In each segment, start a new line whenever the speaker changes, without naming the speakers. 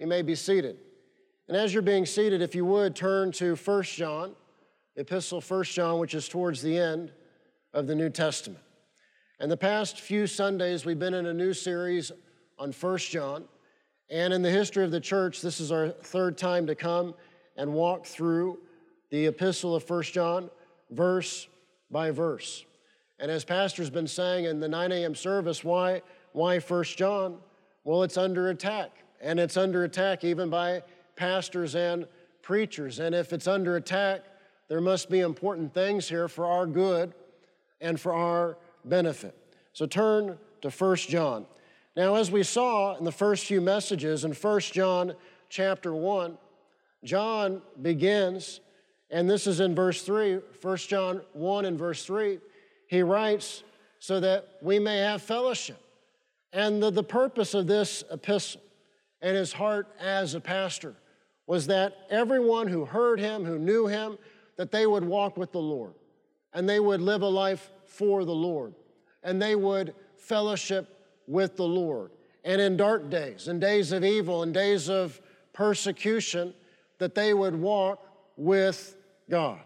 You may be seated. And as you're being seated, if you would turn to 1 John, epistle 1 John, which is towards the end of the New Testament. And the past few Sundays, we've been in a new series on 1 John. And in the history of the church, this is our third time to come and walk through the epistle of 1 John, verse by verse. And as Pastor's been saying in the 9 a.m. service, why, why 1 John? Well, it's under attack. And it's under attack even by pastors and preachers. And if it's under attack, there must be important things here for our good and for our benefit. So turn to 1 John. Now, as we saw in the first few messages in 1 John chapter 1, John begins, and this is in verse 3, 1 John 1 and verse 3. He writes, so that we may have fellowship. And the, the purpose of this epistle and his heart as a pastor was that everyone who heard him, who knew him, that they would walk with the Lord and they would live a life for the Lord and they would fellowship with the Lord. And in dark days, in days of evil, in days of persecution, that they would walk with God.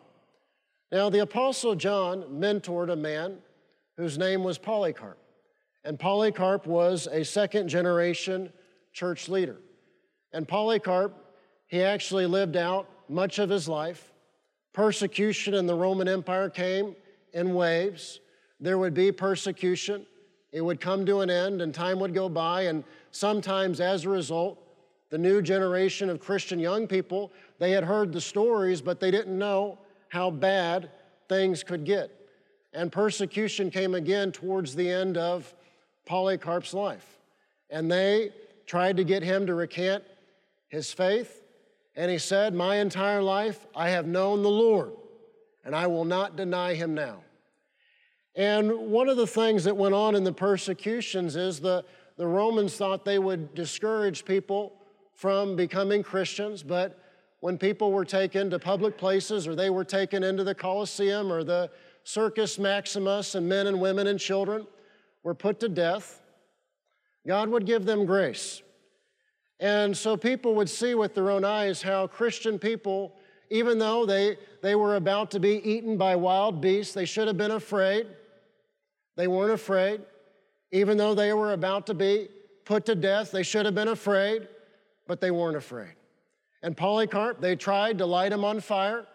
Now, the Apostle John mentored a man whose name was Polycarp. And Polycarp was a second generation church leader. And Polycarp, he actually lived out much of his life. Persecution in the Roman Empire came in waves there would be persecution. It would come to an end and time would go by. And sometimes, as a result, the new generation of Christian young people, they had heard the stories, but they didn't know how bad things could get. And persecution came again towards the end of Polycarp's life. And they tried to get him to recant his faith. And he said, My entire life I have known the Lord, and I will not deny him now. And one of the things that went on in the persecutions is the, the Romans thought they would discourage people from becoming Christians, but when people were taken to public places or they were taken into the Colosseum or the Circus Maximus and men and women and children were put to death, God would give them grace. And so people would see with their own eyes how Christian people, even though they, they were about to be eaten by wild beasts, they should have been afraid. They weren't afraid. Even though they were about to be put to death, they should have been afraid, but they weren't afraid. And Polycarp, they tried to light him on fire,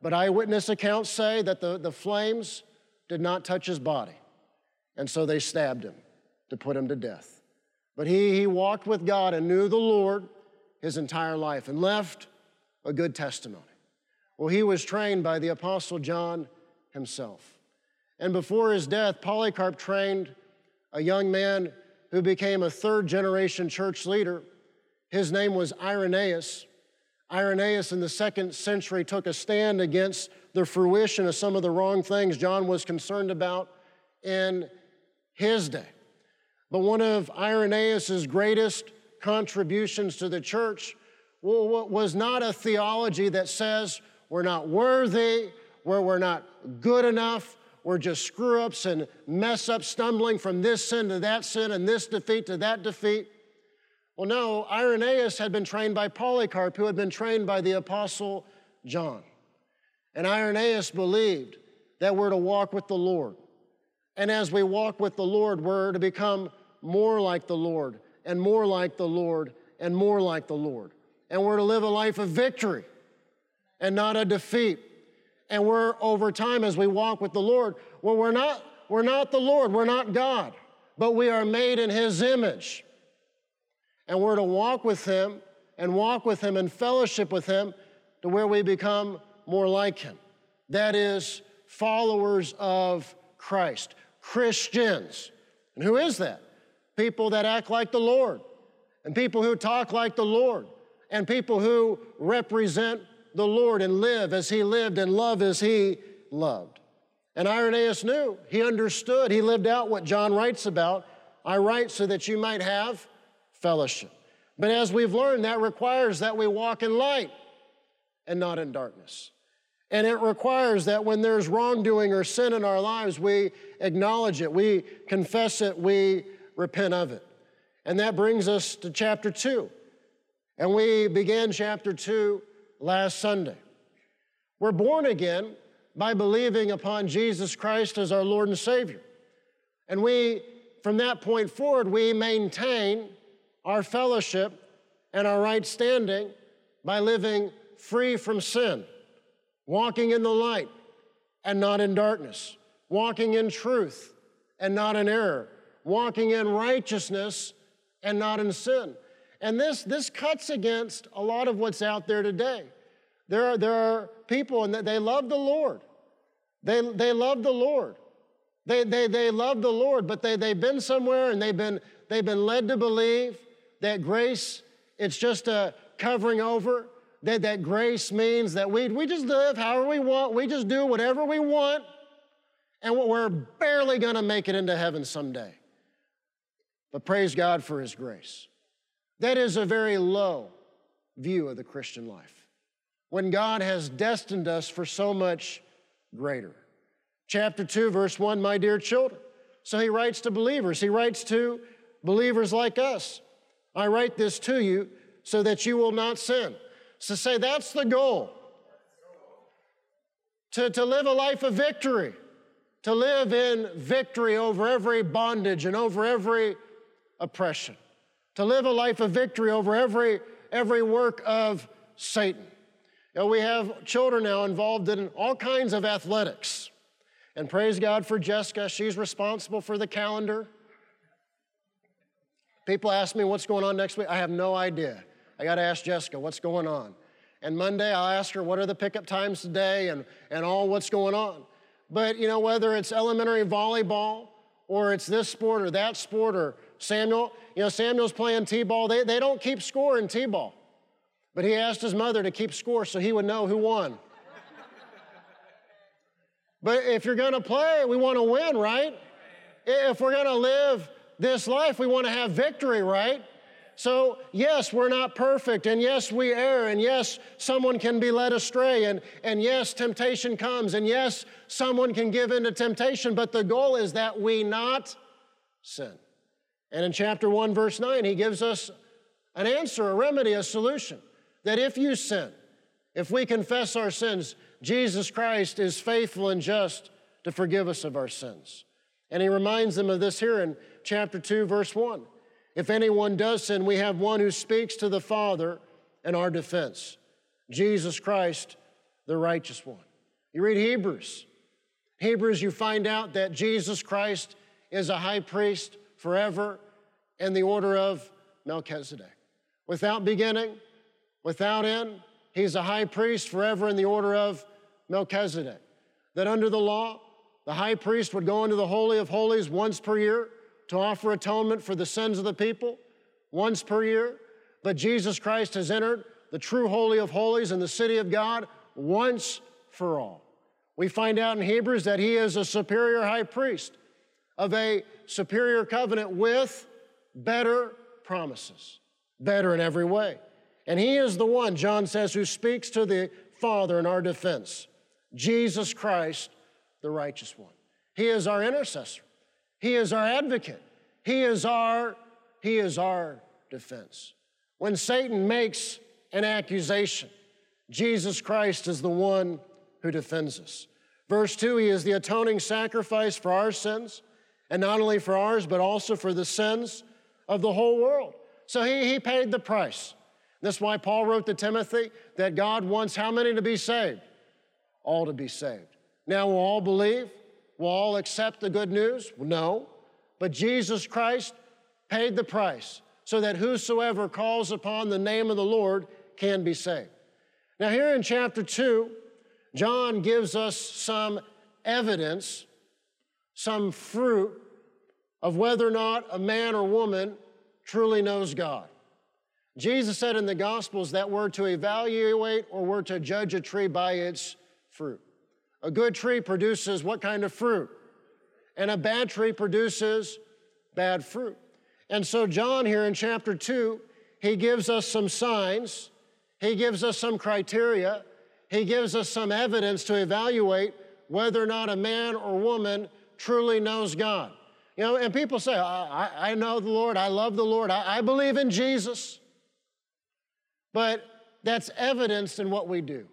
but eyewitness accounts say that the, the flames did not touch his body. And so they stabbed him to put him to death. But he, he walked with God and knew the Lord his entire life and left a good testimony. Well, he was trained by the Apostle John himself. And before his death, Polycarp trained a young man who became a third generation church leader. His name was Irenaeus. Irenaeus in the second century took a stand against the fruition of some of the wrong things John was concerned about in his day. But one of Irenaeus' greatest contributions to the church was not a theology that says we're not worthy, where we're not good enough, we're just screw ups and mess up, stumbling from this sin to that sin and this defeat to that defeat. Well, no, Irenaeus had been trained by Polycarp, who had been trained by the Apostle John. And Irenaeus believed that we're to walk with the Lord. And as we walk with the Lord, we're to become more like the Lord, and more like the Lord, and more like the Lord. And we're to live a life of victory and not a defeat. And we're over time as we walk with the Lord, well, we're not, we're not the Lord, we're not God, but we are made in His image. And we're to walk with Him and walk with Him and fellowship with Him to where we become more like Him. That is, followers of Christ, Christians. And who is that? People that act like the Lord, and people who talk like the Lord, and people who represent the Lord and live as He lived and love as He loved. And Irenaeus knew, he understood, he lived out what John writes about. I write so that you might have fellowship. But as we've learned, that requires that we walk in light and not in darkness. And it requires that when there's wrongdoing or sin in our lives, we acknowledge it, we confess it, we repent of it. And that brings us to chapter two. And we began chapter two last Sunday. We're born again by believing upon Jesus Christ as our Lord and Savior. And we, from that point forward, we maintain our fellowship and our right standing by living free from sin, walking in the light and not in darkness, walking in truth and not in error, walking in righteousness and not in sin. And this, this cuts against a lot of what's out there today. There are, there are people and they love the Lord. They, they love the Lord. They, they, they love the Lord, but they, they've been somewhere and they've been, they've been led to believe that grace, it's just a covering over, that, that grace means that we, we just live however we want, we just do whatever we want, and we're barely gonna make it into heaven someday. But praise God for His grace. That is a very low view of the Christian life. When God has destined us for so much greater. Chapter 2, verse 1, my dear children. So he writes to believers, he writes to believers like us. I write this to you so that you will not sin. So say that's the goal. To, to live a life of victory, to live in victory over every bondage and over every oppression, to live a life of victory over every, every work of Satan. You know, we have children now involved in all kinds of athletics. And praise God for Jessica, she's responsible for the calendar. People ask me what's going on next week. I have no idea. I got to ask Jessica what's going on. And Monday, I'll ask her what are the pickup times today and, and all what's going on. But, you know, whether it's elementary volleyball or it's this sport or that sport or Samuel, you know, Samuel's playing T ball, they, they don't keep score in T ball. But he asked his mother to keep score so he would know who won. but if you're going to play, we want to win, right? If we're going to live this life, we want to have victory, right? So, yes, we're not perfect, and yes, we err, and yes, someone can be led astray, and, and yes, temptation comes, and yes, someone can give in to temptation, but the goal is that we not sin. And in chapter 1, verse 9, he gives us an answer, a remedy, a solution that if you sin, if we confess our sins, Jesus Christ is faithful and just to forgive us of our sins. And he reminds them of this here in chapter 2, verse 1. If anyone does sin, we have one who speaks to the Father in our defense Jesus Christ, the righteous one. You read Hebrews. Hebrews, you find out that Jesus Christ is a high priest forever in the order of Melchizedek. Without beginning, without end. He's a high priest forever in the order of Melchizedek. That under the law, the high priest would go into the Holy of Holies once per year to offer atonement for the sins of the people, once per year. But Jesus Christ has entered the true Holy of Holies in the city of God once for all. We find out in Hebrews that he is a superior high priest of a superior covenant with better promises, better in every way. And he is the one, John says, who speaks to the Father in our defense Jesus Christ, the righteous one. He is our intercessor. He is our advocate. He is our, he is our defense. When Satan makes an accusation, Jesus Christ is the one who defends us. Verse 2 He is the atoning sacrifice for our sins, and not only for ours, but also for the sins of the whole world. So he, he paid the price. That's why Paul wrote to Timothy that God wants how many to be saved? All to be saved. Now, will all believe? Will all accept the good news? No. But Jesus Christ paid the price so that whosoever calls upon the name of the Lord can be saved. Now, here in chapter 2, John gives us some evidence, some fruit of whether or not a man or woman truly knows God. Jesus said in the Gospels that we're to evaluate or we're to judge a tree by its fruit. A good tree produces what kind of fruit? And a bad tree produces bad fruit. And so, John, here in chapter 2, he gives us some signs, he gives us some criteria, he gives us some evidence to evaluate whether or not a man or woman truly knows God. You know, and people say, I, I know the Lord, I love the Lord, I, I believe in Jesus. But that's evidenced in what we do.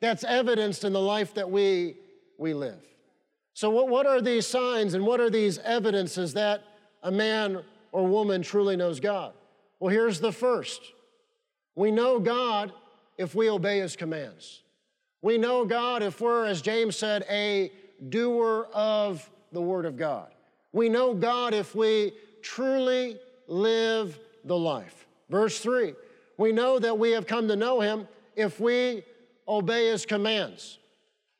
That's evidenced in the life that we, we live. So, what, what are these signs and what are these evidences that a man or woman truly knows God? Well, here's the first we know God if we obey his commands. We know God if we're, as James said, a doer of the word of God. We know God if we truly live the life. Verse 3 we know that we have come to know him if we obey his commands.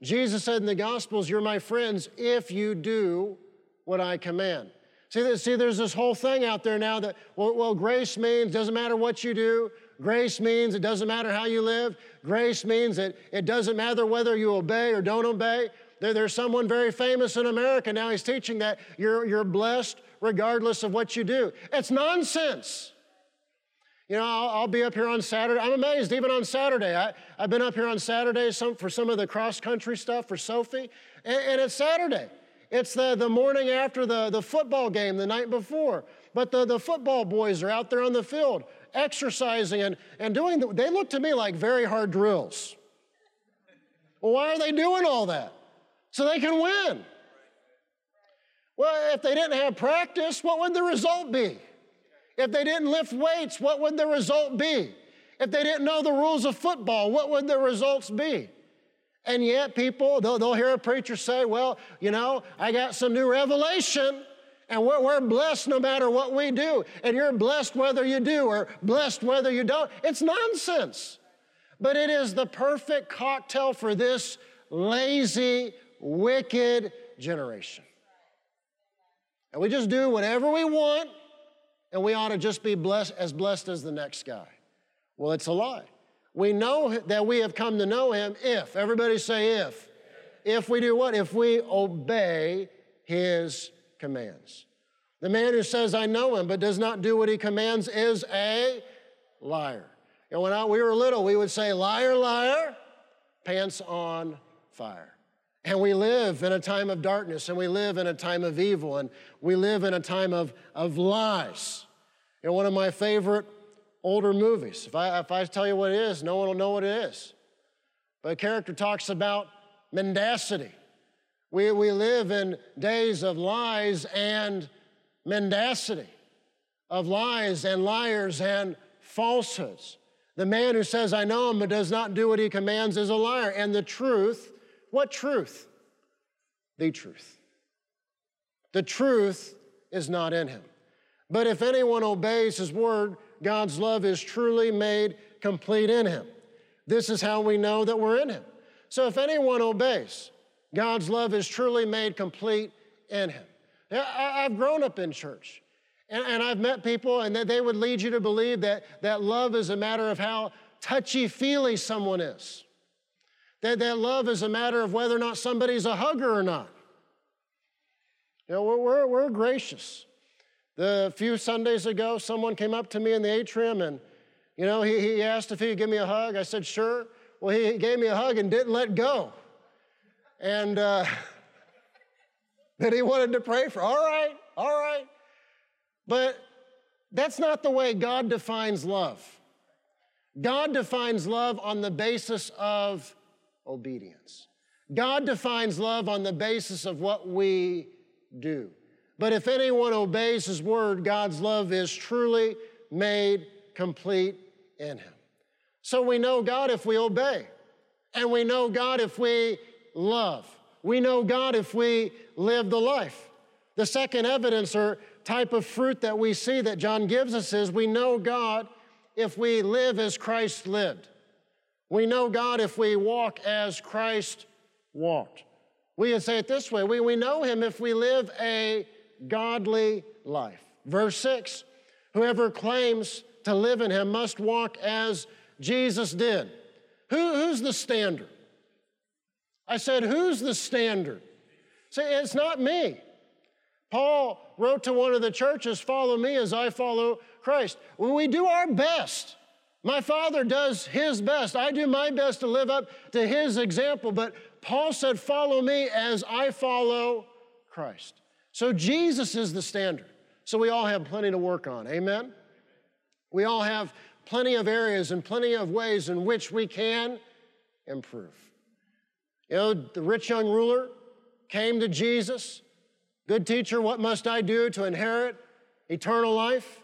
Jesus said in the Gospels, You're my friends if you do what I command. See, see there's this whole thing out there now that, well, well, grace means doesn't matter what you do. Grace means it doesn't matter how you live. Grace means that it doesn't matter whether you obey or don't obey. There, there's someone very famous in America now, he's teaching that you're, you're blessed regardless of what you do. It's nonsense. You know, I'll, I'll, be up here on Saturday. I'm amazed, even on Saturday. I, have been up here on Saturday some, for some of the cross country stuff for Sophie, and, and, it's Saturday. It's the, the morning after the, the football game the night before. But the, the football boys are out there on the field exercising and, and doing, the, they look to me like very hard drills. Well, why are they doing all that? So they can win. Well, if they didn't have practice, what would the result be? If they didn't lift weights, what would the result be? If they didn't know the rules of football, what would the results be? And yet, people, they'll, they'll hear a preacher say, Well, you know, I got some new revelation, and we're, we're blessed no matter what we do. And you're blessed whether you do or blessed whether you don't. It's nonsense. But it is the perfect cocktail for this lazy, wicked generation. And we just do whatever we want and we ought to just be blessed as blessed as the next guy. Well, it's a lie. We know that we have come to know him if, everybody say if. If we do what? If we obey his commands. The man who says, I know him, but does not do what he commands is a liar. And when I, we were little, we would say, liar, liar, pants on fire. And we live in a time of darkness, and we live in a time of evil, and we live in a time of, of lies. Know, one of my favorite older movies, if I, if I tell you what it is, no one will know what it is. But a character talks about mendacity. We, we live in days of lies and mendacity, of lies and liars and falsehoods. The man who says, I know him, but does not do what he commands is a liar. And the truth what truth? The truth. The truth is not in him. But if anyone obeys his word, God's love is truly made complete in him. This is how we know that we're in him. So if anyone obeys, God's love is truly made complete in him. I've grown up in church. And, I've met people, and they would lead you to believe that, that love is a matter of how touchy feely someone is. That, that love is a matter of whether or not somebody's a hugger or not. You know, we're, we're, we're gracious. The few Sundays ago, someone came up to me in the atrium and, you know, he, he asked if he could give me a hug. I said, sure. Well, he gave me a hug and didn't let go. And uh, that he wanted to pray for. All right, all right. But that's not the way God defines love. God defines love on the basis of obedience. God defines love on the basis of what we do. But if anyone obeys his word, God's love is truly made complete in him. So we know God if we obey. And we know God if we love. We know God if we live the life. The second evidence or type of fruit that we see that John gives us is we know God if we live as Christ lived. We know God if we walk as Christ walked. We can say it this way we, we know Him if we live a godly life. Verse 6 Whoever claims to live in Him must walk as Jesus did. Who, who's the standard? I said, Who's the standard? Say, it's not me. Paul wrote to one of the churches, Follow me as I follow Christ. When we do our best, my father does his best. I do my best to live up to his example, but Paul said, Follow me as I follow Christ. So Jesus is the standard. So we all have plenty to work on. Amen? We all have plenty of areas and plenty of ways in which we can improve. You know, the rich young ruler came to Jesus. Good teacher, what must I do to inherit eternal life?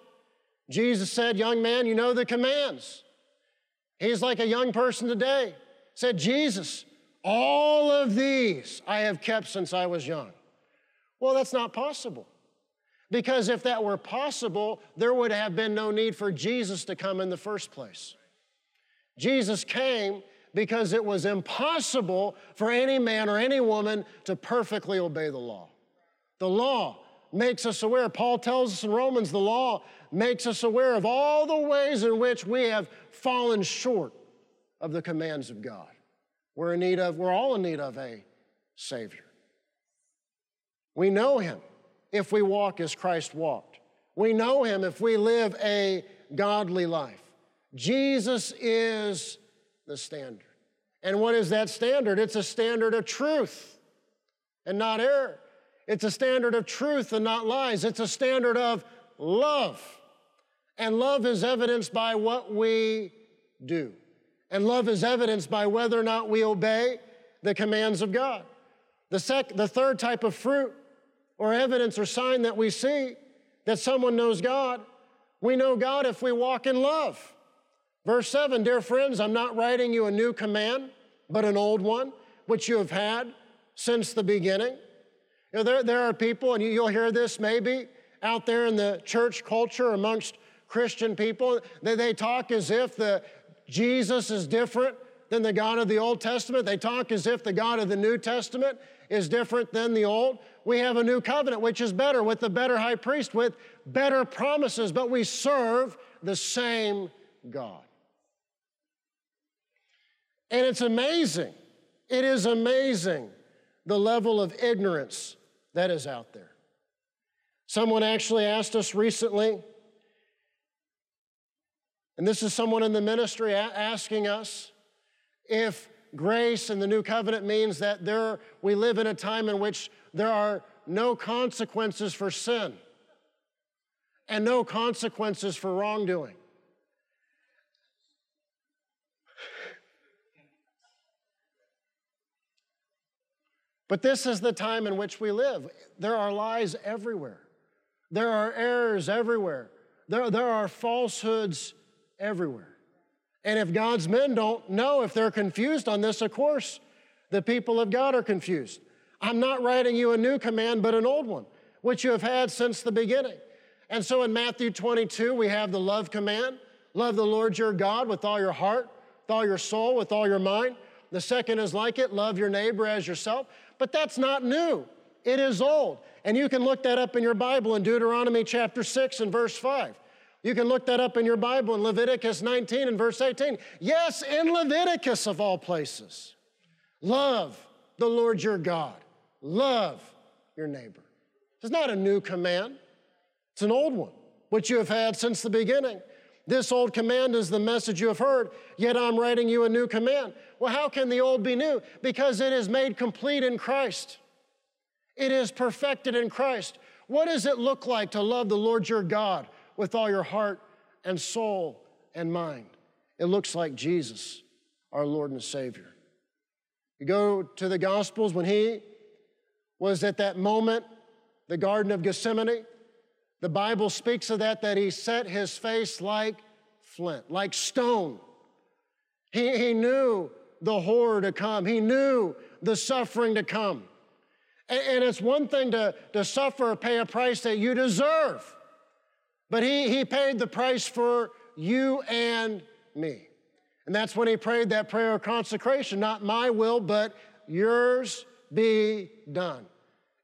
Jesus said, Young man, you know the commands. He's like a young person today. Said, Jesus, all of these I have kept since I was young. Well, that's not possible. Because if that were possible, there would have been no need for Jesus to come in the first place. Jesus came because it was impossible for any man or any woman to perfectly obey the law. The law makes us aware. Paul tells us in Romans the law makes us aware of all the ways in which we have fallen short of the commands of God. We're in need of, we're all in need of a Savior. We know Him if we walk as Christ walked. We know Him if we live a godly life. Jesus is the standard. And what is that standard? It's a standard of truth and not error. It's a standard of truth and not lies. It's a standard of love. And love is evidenced by what we do. And love is evidenced by whether or not we obey the commands of God. The, sec- the third type of fruit or evidence or sign that we see that someone knows God, we know God if we walk in love. Verse 7 Dear friends, I'm not writing you a new command, but an old one, which you have had since the beginning. You know, there, there are people, and you'll hear this maybe out there in the church culture amongst Christian people, they, they talk as if the Jesus is different than the God of the Old Testament. They talk as if the God of the New Testament is different than the Old. We have a new covenant, which is better, with the better high priest, with better promises, but we serve the same God. And it's amazing. It is amazing the level of ignorance that is out there. Someone actually asked us recently, and this is someone in the ministry asking us if grace and the new covenant means that there we live in a time in which there are no consequences for sin and no consequences for wrongdoing. But this is the time in which we live. There are lies everywhere. There are errors everywhere. There, there are falsehoods everywhere. And if God's men don't know, if they're confused on this, of course, the people of God are confused. I'm not writing you a new command, but an old one, which you have had since the beginning. And so in Matthew 22, we have the love command love the Lord your God with all your heart, with all your soul, with all your mind. The second is like it love your neighbor as yourself. But that's not new, it is old. And you can look that up in your Bible in Deuteronomy chapter 6 and verse 5. You can look that up in your Bible in Leviticus 19 and verse 18. Yes, in Leviticus of all places. Love the Lord your God. Love your neighbor. It's not a new command, it's an old one, which you have had since the beginning. This old command is the message you have heard, yet I'm writing you a new command. Well, how can the old be new? Because it is made complete in Christ. It is perfected in Christ. What does it look like to love the Lord your God with all your heart and soul and mind. It looks like Jesus, our Lord and Savior. You go to the Gospels when he was at that moment, the Garden of Gethsemane. The Bible speaks of that, that he set his face like flint, like stone. He, he knew the horror to come, he knew the suffering to come. And, and it's one thing to, to suffer or pay a price that you deserve, but he, he paid the price for you and me. And that's when he prayed that prayer of consecration not my will, but yours be done.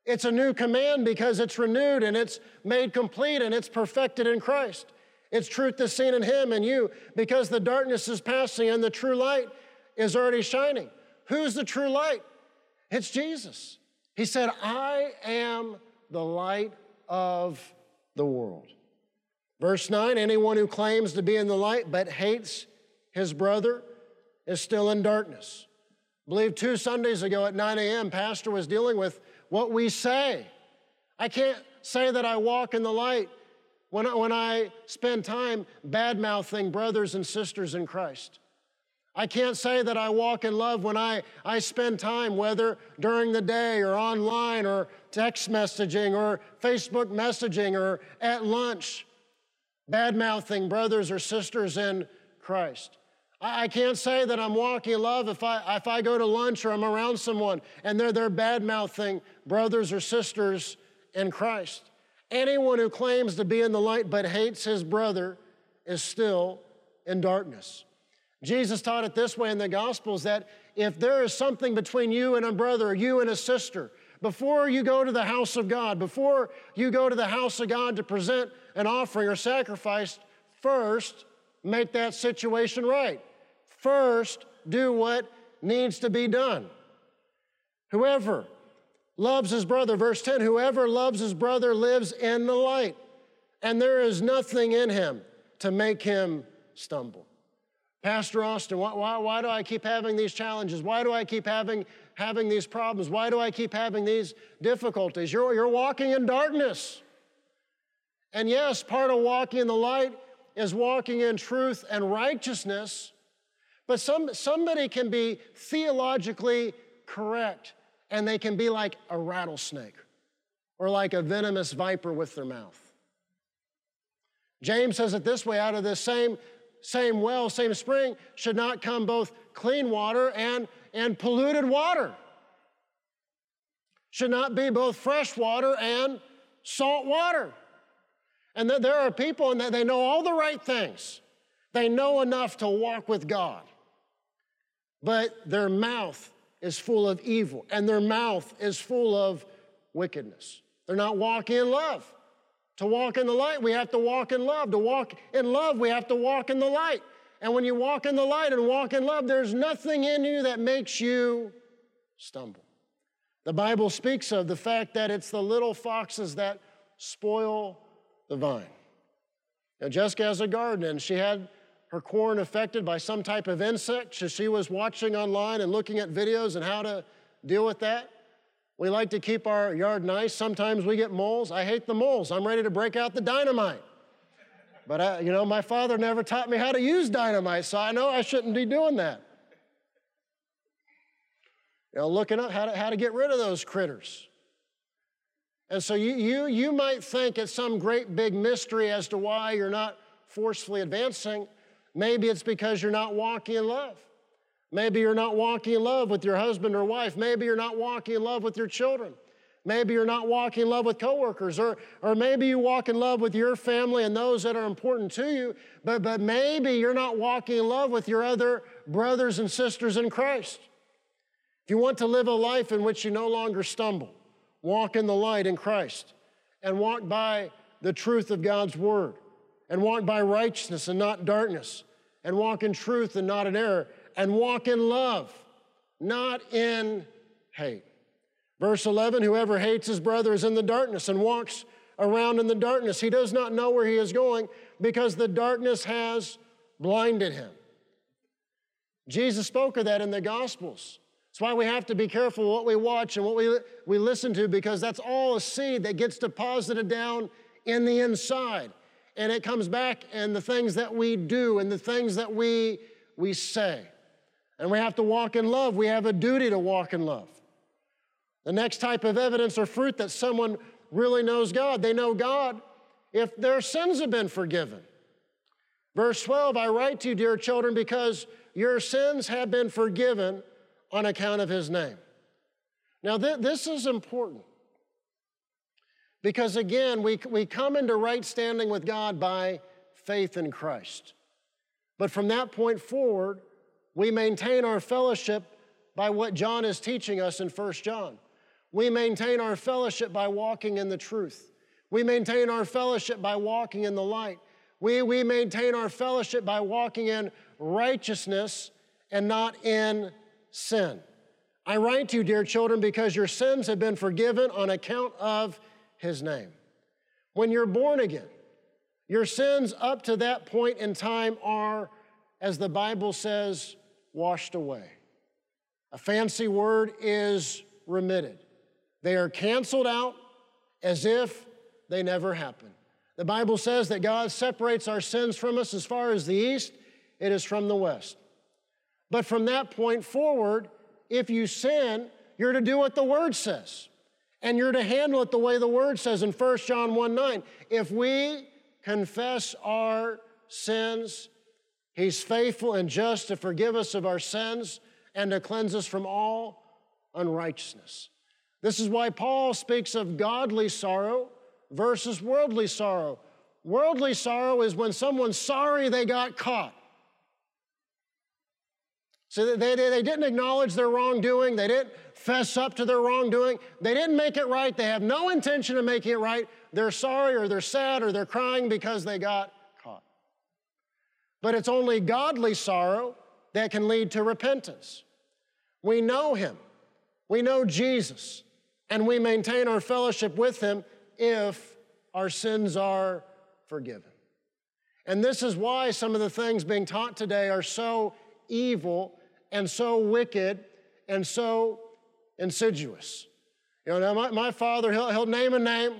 It's a new command because it's renewed and it's made complete and it's perfected in Christ. It's truth is seen in Him and you because the darkness is passing and the true light is already shining. Who's the true light? It's Jesus. He said, I am the light of the world. Verse 9 anyone who claims to be in the light but hates his brother is still in darkness. I believe two Sundays ago at 9 a.m., Pastor was dealing with what we say. I can't say that I walk in the light when I, when I spend time bad mouthing brothers and sisters in Christ. I can't say that I walk in love when I, I spend time, whether during the day or online or text messaging or Facebook messaging or at lunch, bad mouthing brothers or sisters in Christ. I can't say that I'm walking in love if I, if I go to lunch or I'm around someone and they're, they're bad mouthing brothers or sisters in Christ. Anyone who claims to be in the light but hates his brother is still in darkness. Jesus taught it this way in the Gospels that if there is something between you and a brother, or you and a sister, before you go to the house of God, before you go to the house of God to present an offering or sacrifice, first make that situation right. First, do what needs to be done. Whoever loves his brother, verse 10, whoever loves his brother lives in the light, and there is nothing in him to make him stumble. Pastor Austin, why, why, why, do I keep having these challenges? Why do I keep having, having these problems? Why do I keep having these difficulties? You're, you're walking in darkness. And yes, part of walking in the light is walking in truth and righteousness, but some, somebody can be theologically correct and they can be like a rattlesnake or like a venomous viper with their mouth. James says it this way out of this same, same well, same spring, should not come both clean water and, and polluted water. Should not be both fresh water and salt water. And that there are people and that they know all the right things. They know enough to walk with God. But their mouth is full of evil and their mouth is full of wickedness. They're not walking in love. To walk in the light, we have to walk in love. To walk in love, we have to walk in the light. And when you walk in the light and walk in love, there's nothing in you that makes you stumble. The Bible speaks of the fact that it's the little foxes that spoil the vine. Now, Jessica has a garden, and she had her corn affected by some type of insect. So she was watching online and looking at videos and how to deal with that. We like to keep our yard nice. Sometimes we get moles. I hate the moles. I'm ready to break out the dynamite. But, I, you know, my father never taught me how to use dynamite, so I know I shouldn't be doing that. You know, looking up how to, how to get rid of those critters. And so you, you, you might think it's some great big mystery as to why you're not forcefully advancing. Maybe it's because you're not walking in love. Maybe you're not walking in love with your husband or wife. Maybe you're not walking in love with your children. Maybe you're not walking in love with coworkers, or, or maybe you walk in love with your family and those that are important to you, but, but maybe you're not walking in love with your other brothers and sisters in Christ. If you want to live a life in which you no longer stumble, walk in the light in Christ, and walk by the truth of God's word, and walk by righteousness and not darkness, and walk in truth and not in error, and walk in love, not in hate. Verse 11 Whoever hates his brother is in the darkness and walks around in the darkness. He does not know where he is going because the darkness has blinded him. Jesus spoke of that in the Gospels. That's why we have to be careful what we watch and what we, we listen to because that's all a seed that gets deposited down in the inside. And it comes back in the things that we do and the things that we, we say. And we have to walk in love. We have a duty to walk in love. The next type of evidence or fruit that someone really knows God, they know God if their sins have been forgiven. Verse 12, I write to you, dear children, because Your sins have been forgiven on account of his name. Now, th- this is important because, again, we, we come into right standing with God by faith in Christ. But from that point forward, we maintain our fellowship by what John is teaching us in 1 John. We maintain our fellowship by walking in the truth. We maintain our fellowship by walking in the light. We, we maintain our fellowship by walking in righteousness and not in sin. I write to you, dear children, because your sins have been forgiven on account of his name. When you're born again, your sins up to that point in time are, as the Bible says, washed away. A fancy word is remitted. They are canceled out as if they never happened. The Bible says that God separates our sins from us as far as the east, it is from the west. But from that point forward, if you sin, you're to do what the Word says. And you're to handle it the way the Word says in 1 John 1 9. If we confess our sins, He's faithful and just to forgive us of our sins and to cleanse us from all unrighteousness. This is why Paul speaks of godly sorrow versus worldly sorrow. Worldly sorrow is when someone's sorry they got caught. So they, they, they didn't acknowledge their wrongdoing, they didn't fess up to their wrongdoing, they didn't make it right, they have no intention of making it right. They're sorry or they're sad or they're crying because they got caught. But it's only godly sorrow that can lead to repentance. We know Him, we know Jesus, and we maintain our fellowship with Him if our sins are forgiven. And this is why some of the things being taught today are so evil and so wicked and so insidious. You know, now my, my father, he'll, he'll name a name.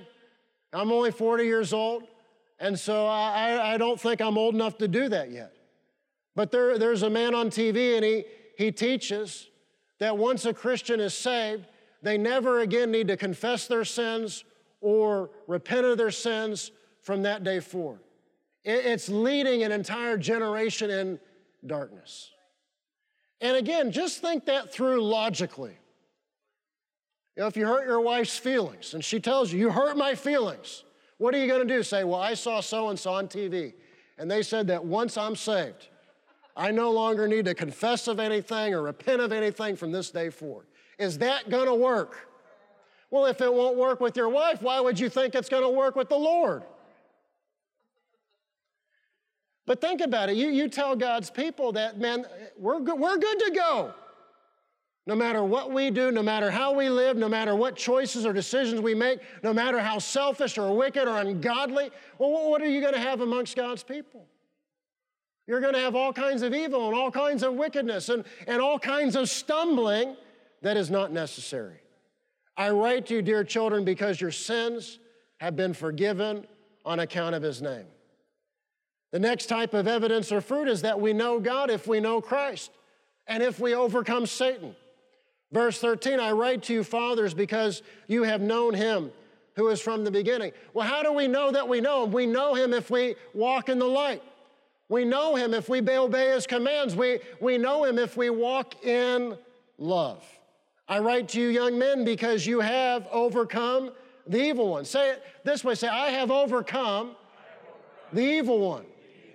I'm only 40 years old, and so I, I don't think I'm old enough to do that yet. But there, there's a man on TV, and he, he teaches that once a Christian is saved, they never again need to confess their sins or repent of their sins from that day forward. It's leading an entire generation in darkness. And again, just think that through logically. You know, if you hurt your wife's feelings and she tells you, You hurt my feelings, what are you going to do? Say, Well, I saw so and so on TV, and they said that once I'm saved, I no longer need to confess of anything or repent of anything from this day forward. Is that going to work? Well, if it won't work with your wife, why would you think it's going to work with the Lord? But think about it. You, you tell God's people that, man, we're good, we're good to go. No matter what we do, no matter how we live, no matter what choices or decisions we make, no matter how selfish or wicked or ungodly, well, what are you going to have amongst God's people? You're going to have all kinds of evil and all kinds of wickedness and, and all kinds of stumbling that is not necessary. I write to you, dear children, because your sins have been forgiven on account of his name. The next type of evidence or fruit is that we know God if we know Christ and if we overcome Satan. Verse 13, I write to you, fathers, because you have known him who is from the beginning. Well, how do we know that we know him? We know him if we walk in the light. We know him if we obey his commands. We, we know him if we walk in love. I write to you, young men, because you have overcome the evil one. Say it this way say, I have overcome the evil one.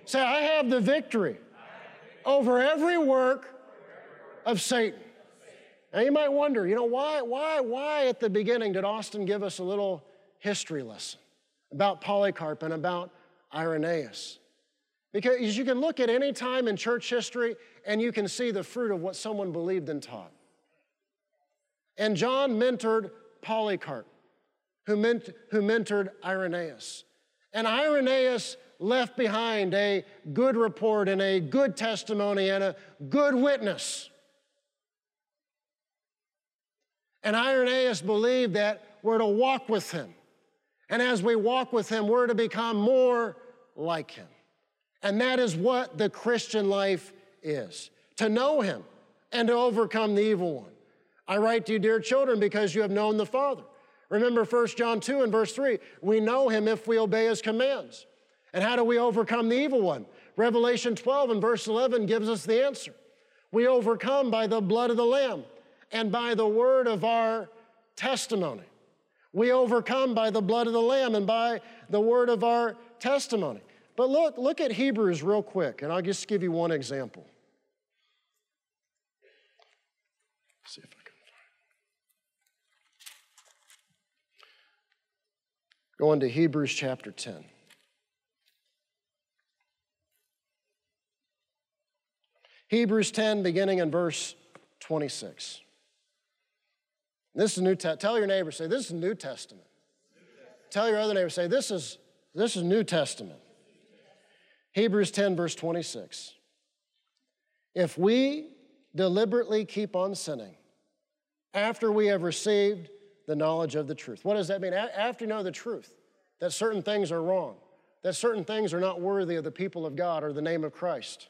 Say, I have the victory over every work of Satan. Now you might wonder, you know, why, why, why at the beginning did Austin give us a little history lesson about Polycarp and about Irenaeus? Because you can look at any time in church history and you can see the fruit of what someone believed and taught. And John mentored Polycarp, who, ment- who mentored Irenaeus. And Irenaeus left behind a good report and a good testimony and a good witness. And Irenaeus believed that we're to walk with him. And as we walk with him, we're to become more like him. And that is what the Christian life is to know him and to overcome the evil one. I write to you, dear children, because you have known the Father. Remember 1 John 2 and verse 3 we know him if we obey his commands. And how do we overcome the evil one? Revelation 12 and verse 11 gives us the answer. We overcome by the blood of the Lamb and by the word of our testimony. We overcome by the blood of the Lamb and by the word of our testimony. But look, look at Hebrews real quick, and I'll just give you one example. Let's see if I can find. Go into Hebrews chapter 10. Hebrews 10, beginning in verse 26. This is New Testament. Tell your neighbor, say, this is New Testament. New Testament. Tell your other neighbor, say, this is, this is New Testament. Hebrews 10, verse 26. If we deliberately keep on sinning after we have received the knowledge of the truth. What does that mean? After you know the truth, that certain things are wrong, that certain things are not worthy of the people of God or the name of Christ.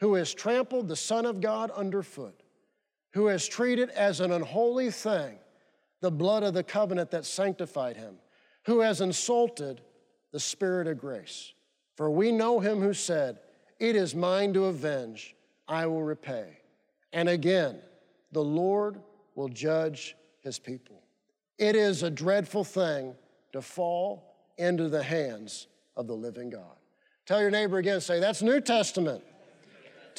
who has trampled the Son of God underfoot, who has treated as an unholy thing the blood of the covenant that sanctified him, who has insulted the Spirit of grace. For we know him who said, It is mine to avenge, I will repay. And again, the Lord will judge his people. It is a dreadful thing to fall into the hands of the living God. Tell your neighbor again, say, That's New Testament.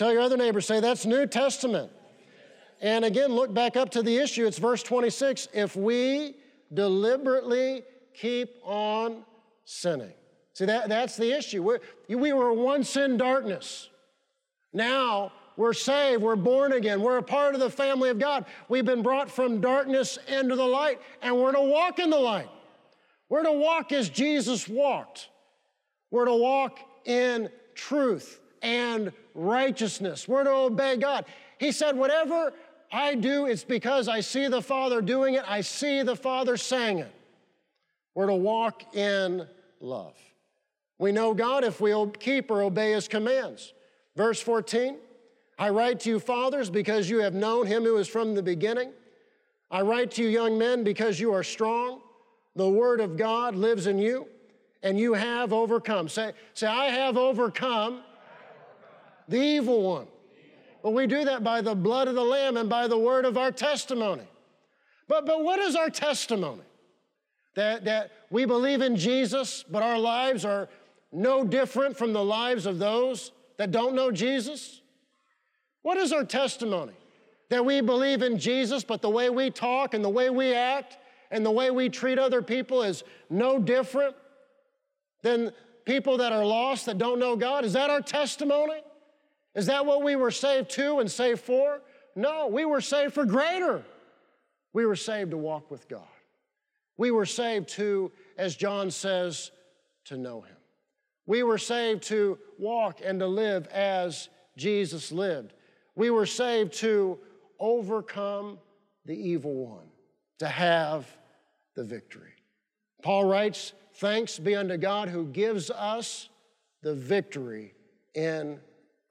Tell your other neighbor, say, That's New Testament. And again, look back up to the issue. It's verse 26. If we deliberately keep on sinning. See, that, that's the issue. We're, we were once in darkness. Now we're saved. We're born again. We're a part of the family of God. We've been brought from darkness into the light, and we're to walk in the light. We're to walk as Jesus walked. We're to walk in truth and righteousness. We're to obey God. He said, Whatever I do, it's because I see the Father doing it, I see the Father saying it. We're to walk in love. We know God if we keep or obey His commands. Verse 14 I write to you, fathers, because you have known Him who is from the beginning. I write to you, young men, because you are strong. The Word of God lives in you, and you have overcome. Say, say I have overcome the evil one. Well, we do that by the blood of the Lamb and by the word of our testimony. But, but what is our testimony? That, that we believe in Jesus, but our lives are no different from the lives of those that don't know Jesus? What is our testimony? That we believe in Jesus, but the way we talk and the way we act and the way we treat other people is no different than people that are lost that don't know God? Is that our testimony? Is that what we were saved to and saved for? No, we were saved for greater. We were saved to walk with God. We were saved to, as John says, to know Him. We were saved to walk and to live as Jesus lived. We were saved to overcome the evil one, to have the victory. Paul writes, Thanks be unto God who gives us the victory in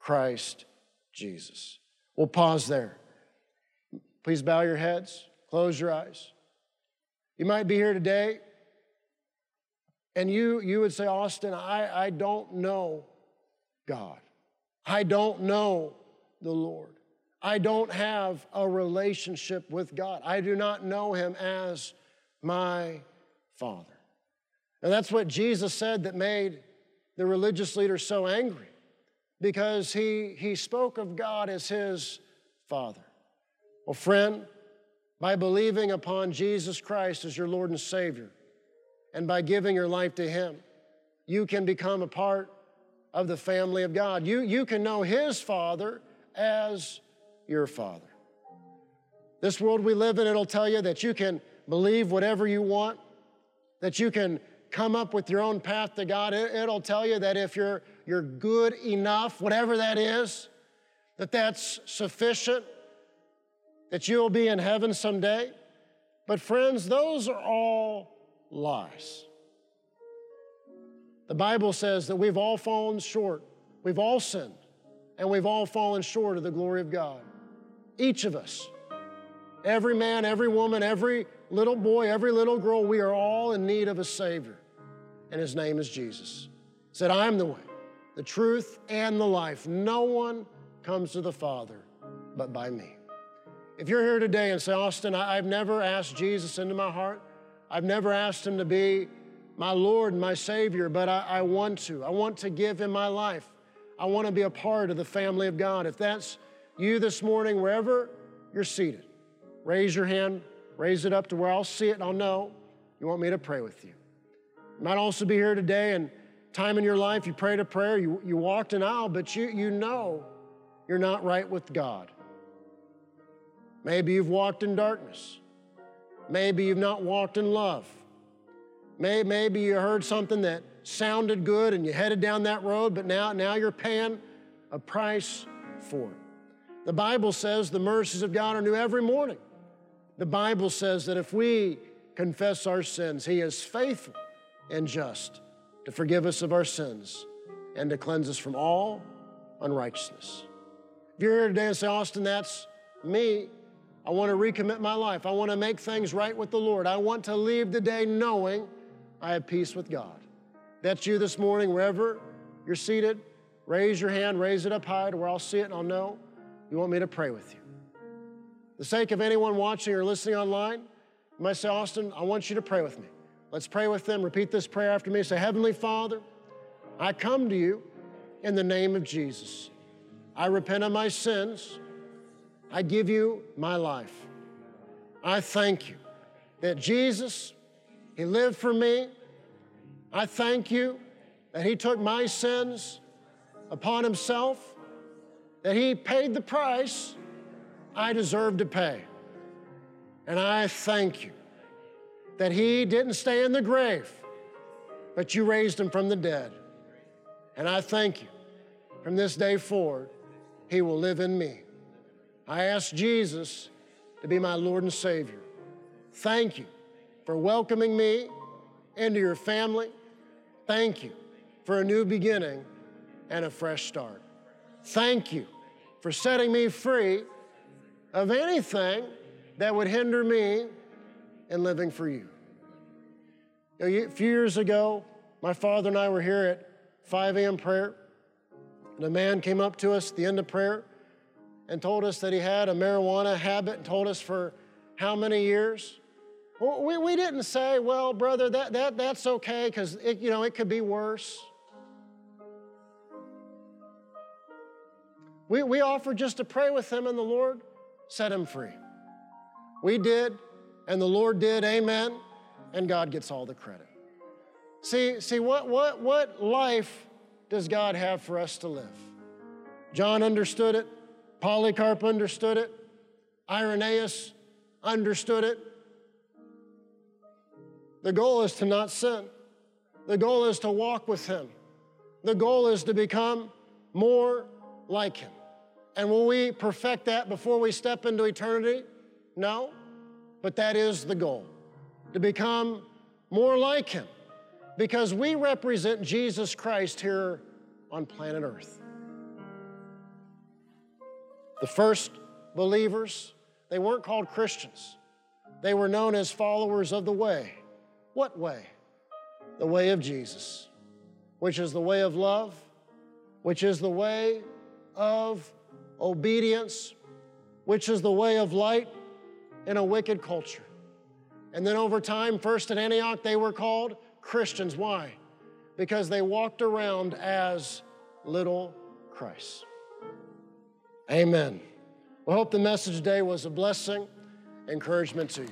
Christ Jesus. We'll pause there. Please bow your heads, close your eyes. You might be here today and you, you would say, Austin, I, I don't know God. I don't know the Lord. I don't have a relationship with God. I do not know Him as my Father. And that's what Jesus said that made the religious leaders so angry because he, he spoke of God as his Father. Well, friend, by believing upon Jesus Christ as your Lord and Savior, and by giving your life to Him, you can become a part of the family of God. You, you can know His Father as your Father. This world we live in, it'll tell you that you can believe whatever you want, that you can come up with your own path to God. It, will tell you that if you're, you're good enough, whatever that is, that that's sufficient. that you'll be in heaven someday. But, friends, those are all lies. The Bible says that we've all fallen short, we've all sinned, and we've all fallen short of the glory of God. Each of us, every man, every woman, every little boy, every little girl, we are all in need of a Savior, and His name is Jesus. He said, I am the way, the truth, and the life. No one comes to the Father but by me. If you're here today and say, Austin, I've never asked Jesus into my heart, I've never asked Him to be my Lord and my Savior, but I, I want to. I want to give Him my life. I want to be a part of the family of God. If that's you this morning, wherever you're seated, raise your hand, raise it up to where I'll see it and I'll know you want me to pray with you. You might also be here today and time in your life you prayed a prayer, you, you walked an aisle, but you, you know you're not right with God. Maybe you've walked in darkness. Maybe you've not walked in love. Maybe you heard something that sounded good and you headed down that road, but now, now you're paying a price for it. The Bible says the mercies of God are new every morning. The Bible says that if we confess our sins, He is faithful and just to forgive us of our sins and to cleanse us from all unrighteousness. If you're here today and say, Austin, that's me, I want to recommit my life. I want to make things right with the Lord. I want to leave the day knowing I have peace with God. That's you this morning, wherever you're seated. Raise your hand, raise it up high to where I'll see it and I'll know you want me to pray with you. For the sake of anyone watching or listening online, you might say, Austin, I want you to pray with me. Let's pray with them. Repeat this prayer after me. Say, Heavenly Father, I come to you in the name of Jesus. I repent of my sins. I give you my life. I thank you that Jesus, He lived for me. I thank you that He took my sins upon Himself, that He paid the price I deserved to pay. And I thank you that He didn't stay in the grave, but you raised Him from the dead. And I thank you from this day forward, He will live in me. I ask Jesus to be my Lord and Savior. Thank you for welcoming me into your family. Thank you for a new beginning and a fresh start. Thank you for setting me free of anything that would hinder me in living for you. A few years ago, my father and I were here at 5 a.m. prayer, and a man came up to us at the end of prayer and told us that he had a marijuana habit and told us for how many years. We, we didn't say, well, brother, that, that, that's okay because, you know, it could be worse. We, we offered just to pray with him and the Lord set him free. We did, and the Lord did, amen, and God gets all the credit. See, see what, what, what life does God have for us to live? John understood it. Polycarp understood it. Irenaeus understood it. The goal is to not sin. The goal is to walk with Him. The goal is to become more like Him. And will we perfect that before we step into eternity? No, but that is the goal to become more like Him because we represent Jesus Christ here on planet Earth. The first believers, they weren't called Christians. They were known as followers of the way. What way? The way of Jesus, which is the way of love, which is the way of obedience, which is the way of light in a wicked culture. And then over time, first at Antioch, they were called Christians. Why? Because they walked around as little Christ. Amen. We hope the message today was a blessing, encouragement to you.